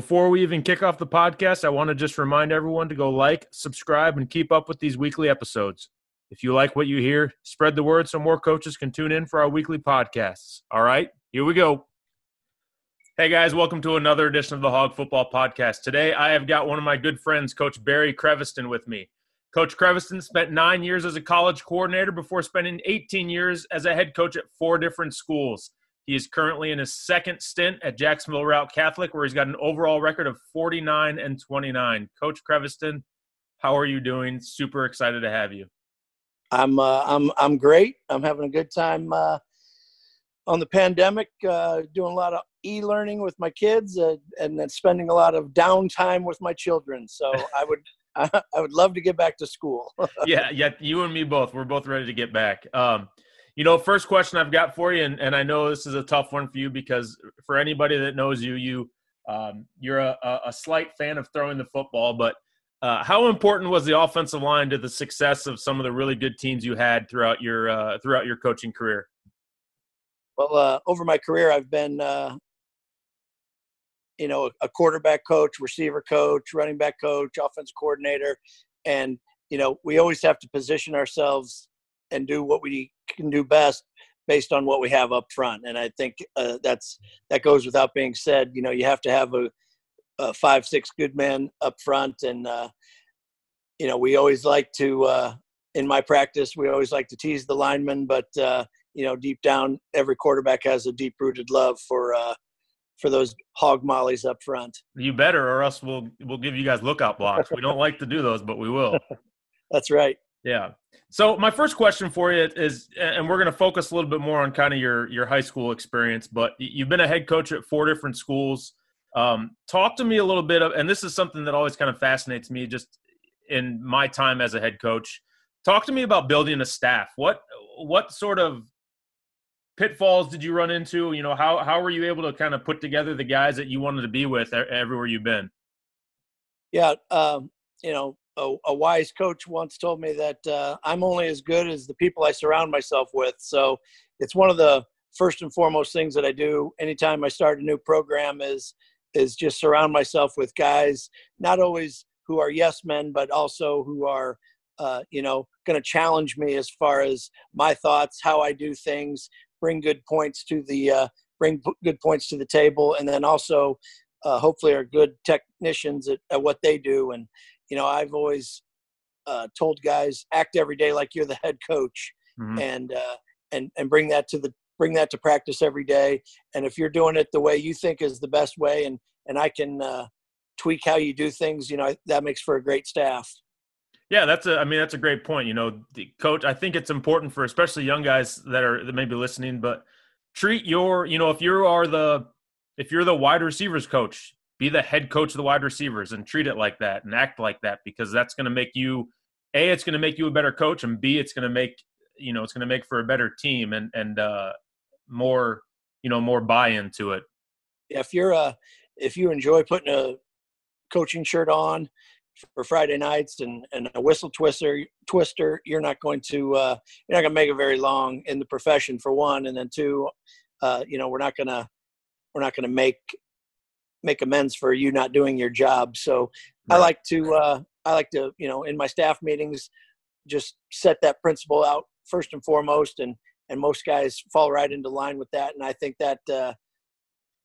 Before we even kick off the podcast, I want to just remind everyone to go like, subscribe, and keep up with these weekly episodes. If you like what you hear, spread the word so more coaches can tune in for our weekly podcasts. All right, here we go. Hey guys, welcome to another edition of the Hog Football Podcast. Today I have got one of my good friends, Coach Barry Creviston, with me. Coach Creviston spent nine years as a college coordinator before spending 18 years as a head coach at four different schools. He is currently in his second stint at Jacksonville Routt Catholic, where he's got an overall record of 49 and 29. Coach Creviston, how are you doing? Super excited to have you. I'm uh, I'm I'm great. I'm having a good time uh, on the pandemic, uh, doing a lot of e-learning with my kids, uh, and then spending a lot of downtime with my children. So I would I would love to get back to school. yeah, yeah, you and me both. We're both ready to get back. Um, you know, first question I've got for you, and, and I know this is a tough one for you because for anybody that knows you, you um, you're a, a, slight fan of throwing the football, but uh, how important was the offensive line to the success of some of the really good teams you had throughout your uh, throughout your coaching career? Well, uh, over my career, I've been uh, you know a quarterback coach, receiver coach, running back coach, offense coordinator, and you know we always have to position ourselves and do what we can do best based on what we have up front. And I think uh, that's that goes without being said. You know, you have to have a, a five, six good men up front, and uh, you know, we always like to. Uh, in my practice, we always like to tease the linemen, but uh, you know, deep down, every quarterback has a deep-rooted love for uh, for those hog mollies up front. You better, or else we'll we'll give you guys lookout blocks. we don't like to do those, but we will. That's right. Yeah. So my first question for you is, and we're going to focus a little bit more on kind of your your high school experience, but you've been a head coach at four different schools. Um, talk to me a little bit of, and this is something that always kind of fascinates me, just in my time as a head coach. Talk to me about building a staff. What what sort of pitfalls did you run into? You know, how how were you able to kind of put together the guys that you wanted to be with everywhere you've been? Yeah, um, you know, a, a, wise coach once told me that uh, I'm only as good as the people I surround myself with. So it's one of the first and foremost things that I do anytime I start a new program is is just surround myself with guys not always who are yes men, but also who are uh, you know going to challenge me as far as my thoughts, how I do things, bring good points to the uh, bring good points to the table, and then also uh, hopefully are good technicians at, at, what they do. And you know, I've always uh, told guys act every day like you're the head coach, mm-hmm. and uh, and and bring that to the bring that to practice every day. And if you're doing it the way you think is the best way, and and I can uh, tweak how you do things, you know, that makes for a great staff. Yeah, that's a. I mean, that's a great point. You know, the coach. I think it's important for especially young guys that are that may be listening, but treat your. You know, if you are the if you're the wide receivers coach, be the head coach of the wide receivers and treat it like that and act like that because that's going to make you a it's going to make you a better coach and b it's going to make you know it's going to make for a better team and and uh more you know more buy into it. If you're uh if you enjoy putting a coaching shirt on for Friday nights and, and a whistle twister twister, you're not going to uh, you're not going to make it very long in the profession for one, and then two, uh, you know we're not gonna we're not gonna make make amends for you not doing your job. So right. I like to uh, I like to you know in my staff meetings just set that principle out first and foremost, and and most guys fall right into line with that. And I think that uh,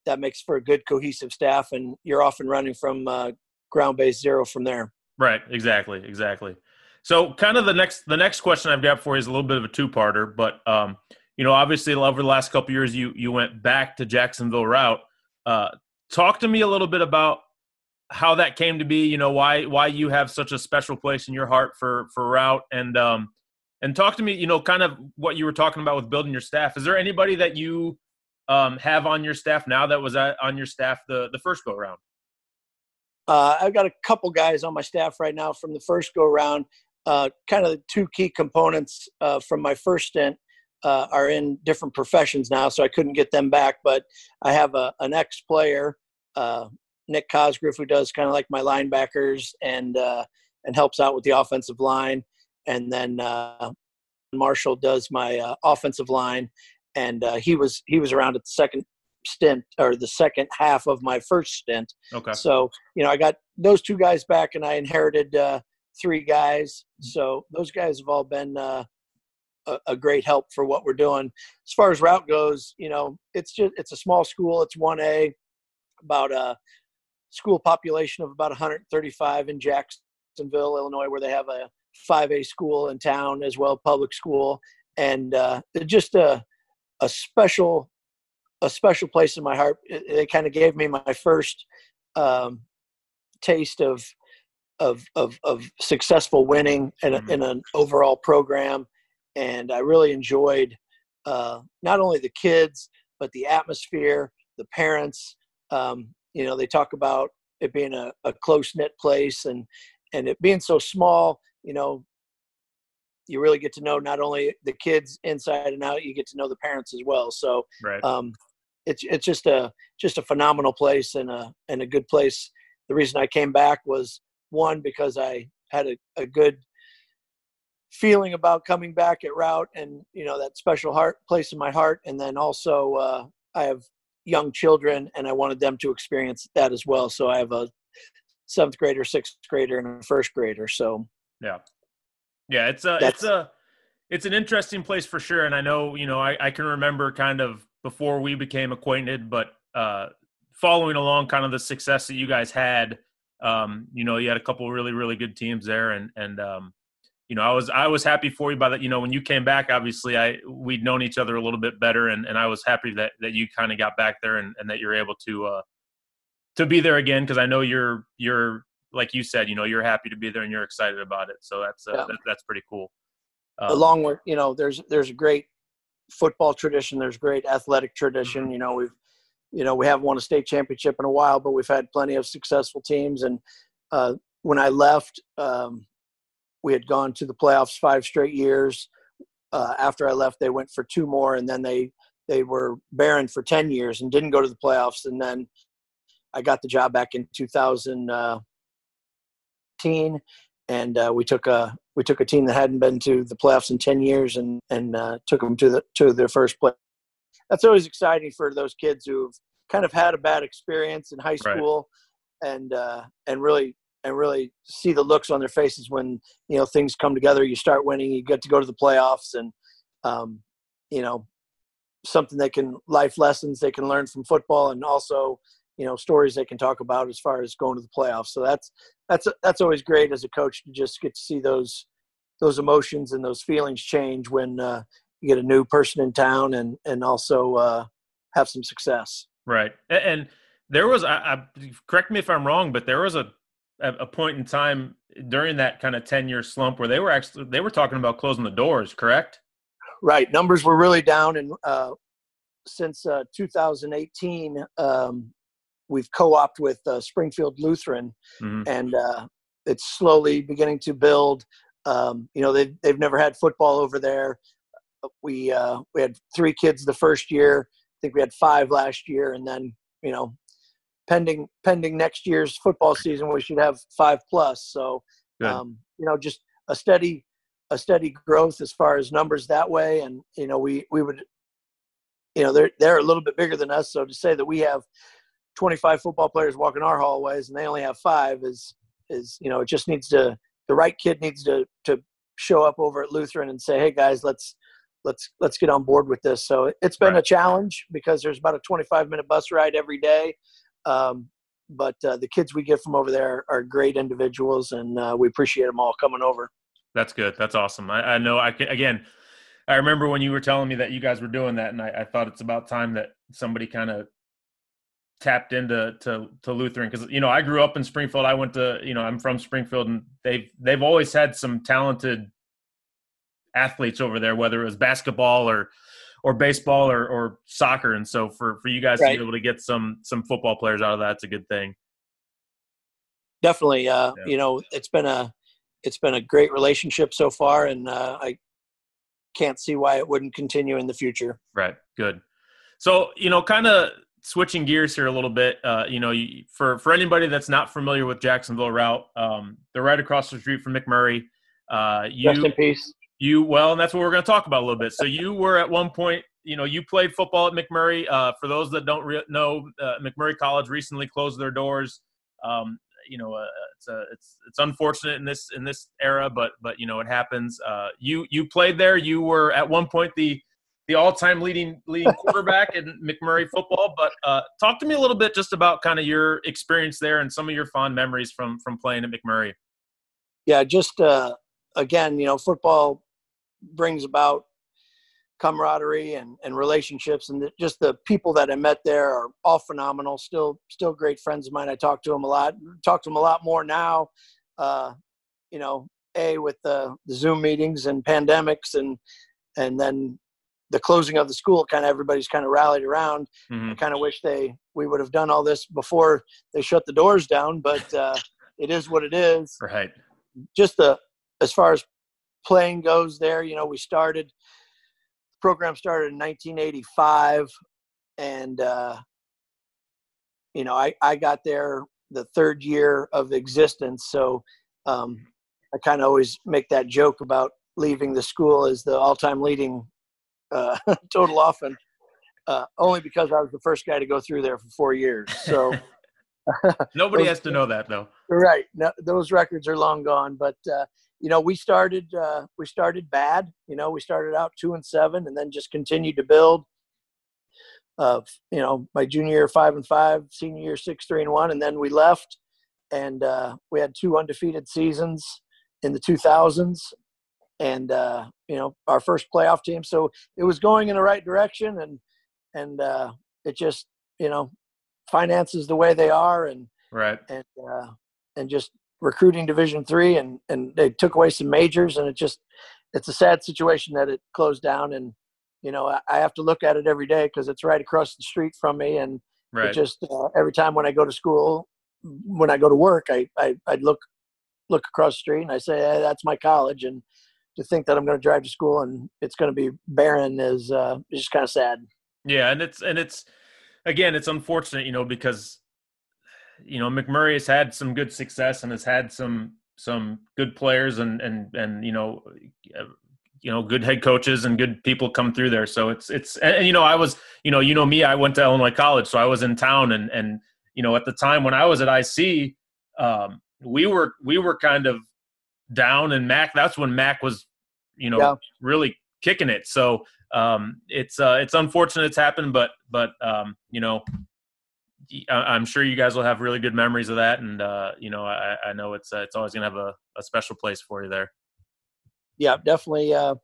that makes for a good cohesive staff, and you're off and running from uh, ground base zero from there. Right. Exactly. Exactly. So, kind of the next the next question I've got for you is a little bit of a two parter, but um, you know, obviously over the last couple years, you you went back to Jacksonville Routt. Uh, talk to me a little bit about how that came to be. You know, why why you have such a special place in your heart for for Routt, and um, and talk to me. You know, kind of what you were talking about with building your staff. Is there anybody that you um, have on your staff now that was at, on your staff the the first go around? Uh, I've got a couple guys on my staff right now from the first go around. Uh, kind of the two key components uh, from my first stint uh, are in different professions now, so I couldn't get them back. But I have a, an ex player, uh, Nick Cosgrove, who does kind of like my linebackers and uh, and helps out with the offensive line, and then Marshall does my offensive line, and he was he was around at the second stint or the second half of my first stint. Okay. So you know, I got those two guys back, and I inherited uh, three guys. So those guys have all been uh, a, a, great help for what we're doing. As far as Routt goes, you know, it's just it's a small school. It's one A, about a school population of about 135 in Jacksonville, Illinois, where they have a 5A school in town as well, public school, and uh, just a a special a special place in my heart. It, kind of gave me my first um, taste of, of of of successful winning in, a, mm-hmm. in an overall program, and I really enjoyed uh, not only the kids but the atmosphere, the parents. Um, you know, they talk about it being a, a close knit place and and it being so small. You know, you really get to know not only the kids inside and out, you get to know the parents as well. So, right. um, it's it's just a just a phenomenal place and a and a good place. The reason I came back was one because I had a, a good feeling about coming back at Routt and you know that special heart place in my heart. And then also uh, i have young children and i wanted them to experience that as well. So i have a seventh grader sixth grader and a first grader. So yeah. Yeah it's a it's a it's an interesting place for sure. And i know you know I, I can remember kind of before we became acquainted, but uh, following along kind of the success that you guys had, um, you know, you had a couple really, really good teams there. And, and, um, you know, I was, I was happy for you by that, you know, when you came back, obviously I, we'd known each other a little bit better and, and I was happy that, that you kind of got back there and, and that you're able to, uh, to be there again. Cause I know you're, you're, like you said, you know, you're happy to be there and you're excited about it. So that's, uh, yeah. that, that's pretty cool. Um, Along with, you know, there's, there's a great football tradition. There's great athletic tradition. Mm-hmm. You know, we've, you know, we haven't won a state championship in a while, but we've had plenty of successful teams. And uh, when I left, um, we had gone to the playoffs five straight years. Uh, after I left, they went for two more, and then they they were barren for ten years and didn't go to the playoffs. And then I got the job back in 2010, uh, and uh, we took a we took a team that hadn't been to the playoffs in 10 years and and uh, took them to the to their first play. That's always exciting for those kids who've kind of had a bad experience in high school, right. and uh, and really and really see the looks on their faces when you know things come together. You start winning, you get to go to the playoffs, and um, you know something they can life lessons they can learn from football, and also you know stories they can talk about as far as going to the playoffs. So that's that's that's always great as a coach to just get to see those those emotions and those feelings change when uh, you get a new person in town and and also uh, have some success. Right, and there was I, I, correct me if I'm wrong, but there was a a point in time during that kind of 10 year slump where they were actually they were talking about closing the doors correct right numbers were really down and uh, since uh, 2018 um, we've co-opted with uh, Springfield Lutheran, mm-hmm. and uh, it's slowly beginning to build. Um, you know, they've they've never had football over there. We uh, we had three kids the first year. I think we had five last year, and then you know, pending pending next year's football season, we should have five plus. So, um, you know, just a steady a steady growth as far as numbers that way, and you know, we we would you know they're they're a little bit bigger than us so to say that we have 25 football players walking our hallways and they only have five is is you know it just needs to the right kid needs to to show up over at Lutheran and say hey guys let's let's let's get on board with this. So it's been Right. a challenge because there's about a 25 minute bus ride every day. Um, but uh, the kids we get from over there are great individuals, and uh, we appreciate them all coming over. That's good. That's awesome. I, I know. I can, again. I remember when you were telling me that you guys were doing that, and I, I thought it's about time that somebody kind of tapped into to, to Lutheran because you know I grew up in Springfield. I went to you know I'm from Springfield, and they've they've always had some talented athletes over there, whether it was basketball or or baseball or, or soccer. And so for for you guys Right. to be able to get some some football players out of that, it's a good thing. Definitely, uh, Yeah. you know, it's been a it's been a great relationship so far, and uh, I can't see why it wouldn't continue in the future. Right. Good. So, you know, kind of switching gears here a little bit, uh, you know, you, for, for anybody that's not familiar with Jacksonville Routt, um, they're right across the street from MacMurray. Uh, Rest you, in peace. You, well, and that's what we're going to talk about a little bit. So you were at one point, you know, you played football at MacMurray. Uh, for those that don't re- know, uh, MacMurray College recently closed their doors. Um, you know, uh, it's uh, it's it's unfortunate in this in this era, but but you know it happens. Uh, you you played there. You were at one point the the all time leading leading quarterback in MacMurray football. But uh, talk to me a little bit just about kind of your experience there and some of your fond memories from from playing at MacMurray. yeah just uh again you know football brings about camaraderie and, and relationships and the, just the people that i met there are all phenomenal still still great friends of mine i talk to them a lot talk to them a lot more now uh you know a with the, the zoom meetings and pandemics and and then the closing of the school kind of everybody's kind of rallied around Mhm. I kind of wish they we would have done all this before they shut the doors down, but uh, it is what it is. Right. Just the as far as playing goes, there, you know, we started program started in 1985, and uh, you know, I I got there the third year of existence, so um, I kind of always make that joke about leaving the school as the all-time leading uh, total offense uh, only because I was the first guy to go through there for four years. So, Nobody Those- has to know that though. right, no, those records are long gone. But uh, you know, we started uh, we started bad. You know, we started out two and seven, and then just continued to build. Uh, you know, my junior year five and five, senior year six three and one, and then we left, and uh, we had two undefeated seasons in the 2000s, and uh, you know, our first playoff team. So it was going in the right direction, and and uh, it just you know, finances the way they are, and Right. and uh, and just recruiting Division three, and and they took away some majors, and it just it's a sad situation that it closed down, and you know I, I have to look at it every day because it's right across the street from me, and Right. it just uh, every time when I go to school, when I go to work, I I I look look across the street and I say hey, that's my college, and to think that I'm going to drive to school and it's going to be barren is uh, is just kind of sad. Yeah, and it's and it's again, it's unfortunate, you know, because you know MacMurray has had some good success and has had some some good players and and and you know uh, you know good head coaches and good people come through there. So it's it's and, and, you know I was you know you know me I went to Illinois College, so I was in town and and you know at the time when I was at IC, um, we were we were kind of down and Mac. That's when Mac was you know Yeah. really kicking it. So um, it's uh, it's unfortunate it's happened, but but um, you know, I'm sure you guys will have really good memories of that, and uh, you know, I, I know it's uh, it's always gonna have a, a special place for you there. yeah, definitely. Uh,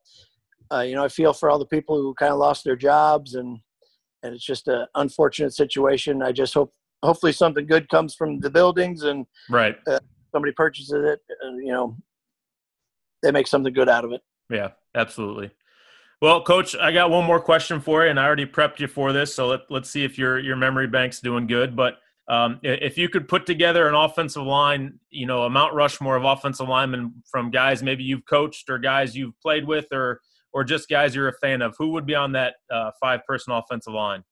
uh, you know, I feel for all the people who kind of lost their jobs, and and it's just an unfortunate situation. I just hope, hopefully, something good comes from the buildings, and Right. somebody purchases it. And, you know, they make something good out of it. Yeah. Absolutely. Well, Coach, I got one more question for you, and I already prepped you for this. So let, let's see if your your memory bank's doing good. But um, if you could put together an offensive line, you know, a Mount Rushmore of offensive linemen from guys maybe you've coached or guys you've played with, or or just guys you're a fan of, who would be on that uh, five person offensive line?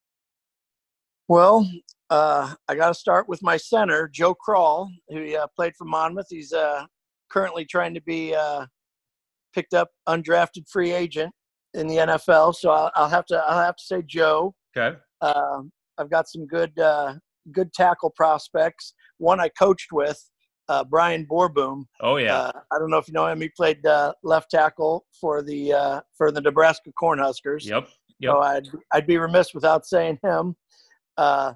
Well, uh, I got to start with my center, Joe Crawl, who uh, played for Monmouth. He's uh, currently trying to be uh, picked up, undrafted free agent in the NFL. So I'll, I'll have to I'll have to say Joe. Okay. Um, I've got some good uh, good tackle prospects. One I coached with, uh, Brian Borboom. Oh yeah. Uh, I don't know if you know him. He played uh, left tackle for the uh, for the Nebraska Cornhuskers. Yep. Yep. So I'd I'd be remiss without saying him. Uh,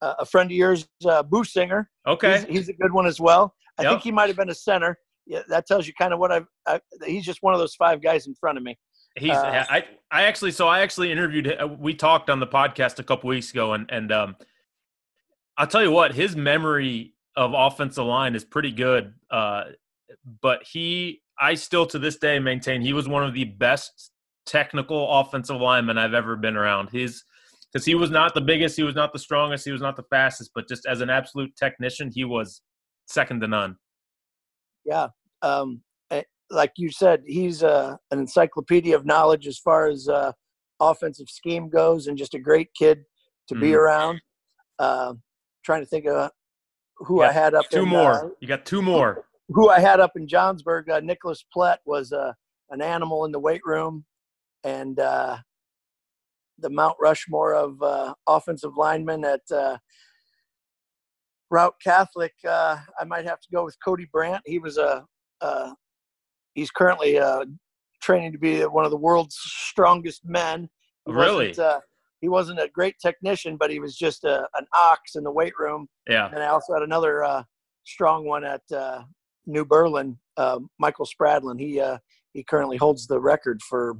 a friend of yours, uh, Boosinger. Okay. He's, he's, a good one as well. I yep. think he might have been a center. Yeah, that tells you kind of what I've. I, he's just one of those five guys in front of me. He's uh, I I actually so I actually interviewed we talked on the podcast a couple weeks ago and and um I'll tell you what his memory of offensive line is pretty good uh but he I still to this day maintain he was one of the best technical offensive linemen I've ever been around. His because he was not the biggest he was not the strongest he was not the fastest but just as an absolute technician he was second to none. Yeah um like you said, he's uh, an encyclopedia of knowledge as far as uh, offensive scheme goes, and just a great kid to mm be mm-hmm. around. Uh, trying to think of who I had up. Two in, more. Uh, you got two more. Who I had up in Johnsburg. Uh, Nicholas Plett was uh, an animal in the weight room, and the Mount Rushmore of offensive linemen at. Routt Catholic, uh, I might have to go with Cody Brandt. He was a, a he's currently uh, training to be one of the world's strongest men. He really? Wasn't, uh, he wasn't a great technician, but he was just a, an ox in the weight room. Yeah. And I also had another uh, strong one at uh, New Berlin, uh, Michael Spradlin. He uh, he currently holds the record for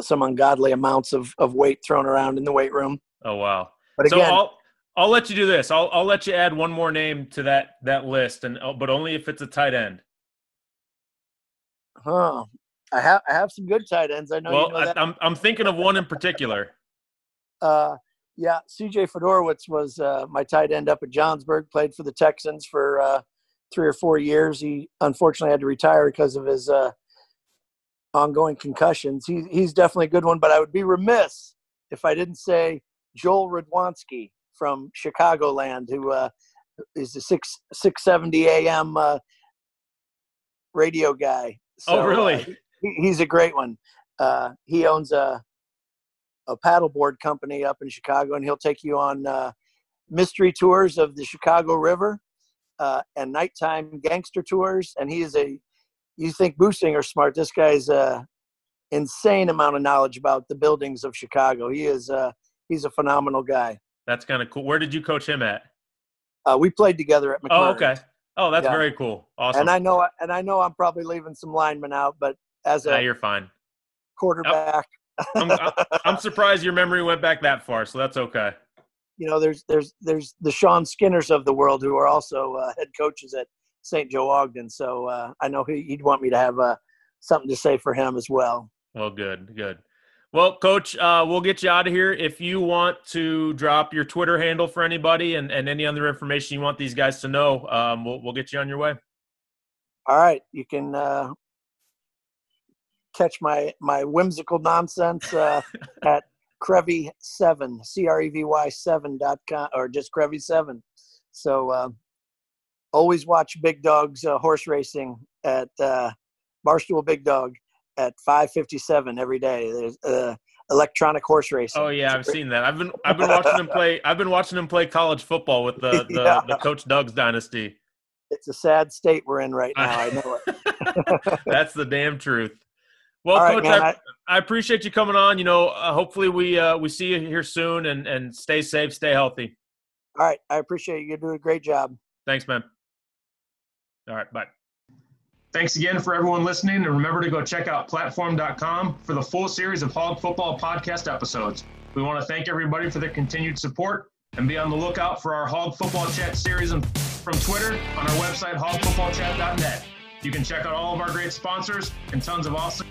some ungodly amounts of, of weight thrown around in the weight room. Oh wow! But again, so I'll I'll let you do this. I'll I'll let you add one more name to that that list, and but only if it's a tight end. Huh. I have I have some good tight ends. I know. Well, you know I, am I'm thinking of one in particular. Uh, yeah, C.J. Fedorowicz was uh, my tight end up at Johnsburg. Played for the Texans for uh, three or four years. He unfortunately had to retire because of his uh, ongoing concussions. He, he's definitely a good one, but I would be remiss if I didn't say Joel Radwanski from Chicagoland, who uh, is the six six seventy AM uh, radio guy. Oh, so, oh, really? Uh, he, he's a great one. Uh, he owns a a paddleboard company up in Chicago, and he'll take you on uh, mystery tours of the Chicago River uh, and nighttime gangster tours. And he is a you think Boosinger smart? This guy's a insane amount of knowledge about the buildings of Chicago. He is uh, he's a phenomenal guy. That's kind of cool. Where did you coach him at? Uh, we played together at MacMurray. Oh, okay. Oh, that's yeah. very cool. Awesome. And I know, and I know, I'm probably leaving some linemen out, but as a yeah, you're fine quarterback. I'm, I'm surprised your memory went back that far, so that's okay. You know, there's there's there's the Sean Skinners of the world who are also uh, head coaches at St. Joe Ogden, so uh, I know he, would want me to have uh, something to say for him as well. Well, good, good. Well, Coach, uh, we'll get you out of here. If you want to drop your Twitter handle for anybody and, and any other information you want these guys to know, um, we'll, we'll get you on your way. All right. You can uh, catch my, my whimsical nonsense uh, at Crevy7, C R E V Y 7.com, or just Crevy7. So uh, always watch Big Dog's uh, horse racing at uh, Barstool Big Dog at 5:57 every day. There's uh, electronic horse racing. Oh yeah, I've seen that. I've been I've been watching him play. I've been watching him play college football with the the, yeah. the Coach Doug's dynasty. It's a sad state we're in right now. I know it. That's the damn truth. Well, Coach, man, I, I, appreciate you coming on. You know, uh, hopefully we uh, we see you here soon, and and stay safe, stay healthy. All right, I appreciate you. You're doing a great job. Thanks, man. All right, bye. Thanks again for everyone listening, and remember to go check out platform.com for the full series of Hog Football podcast episodes. We want to thank everybody for their continued support and be on the lookout for our Hog Football Chat series from Twitter on our website, hogfootballchat.net. You can check out all of our great sponsors and tons of awesome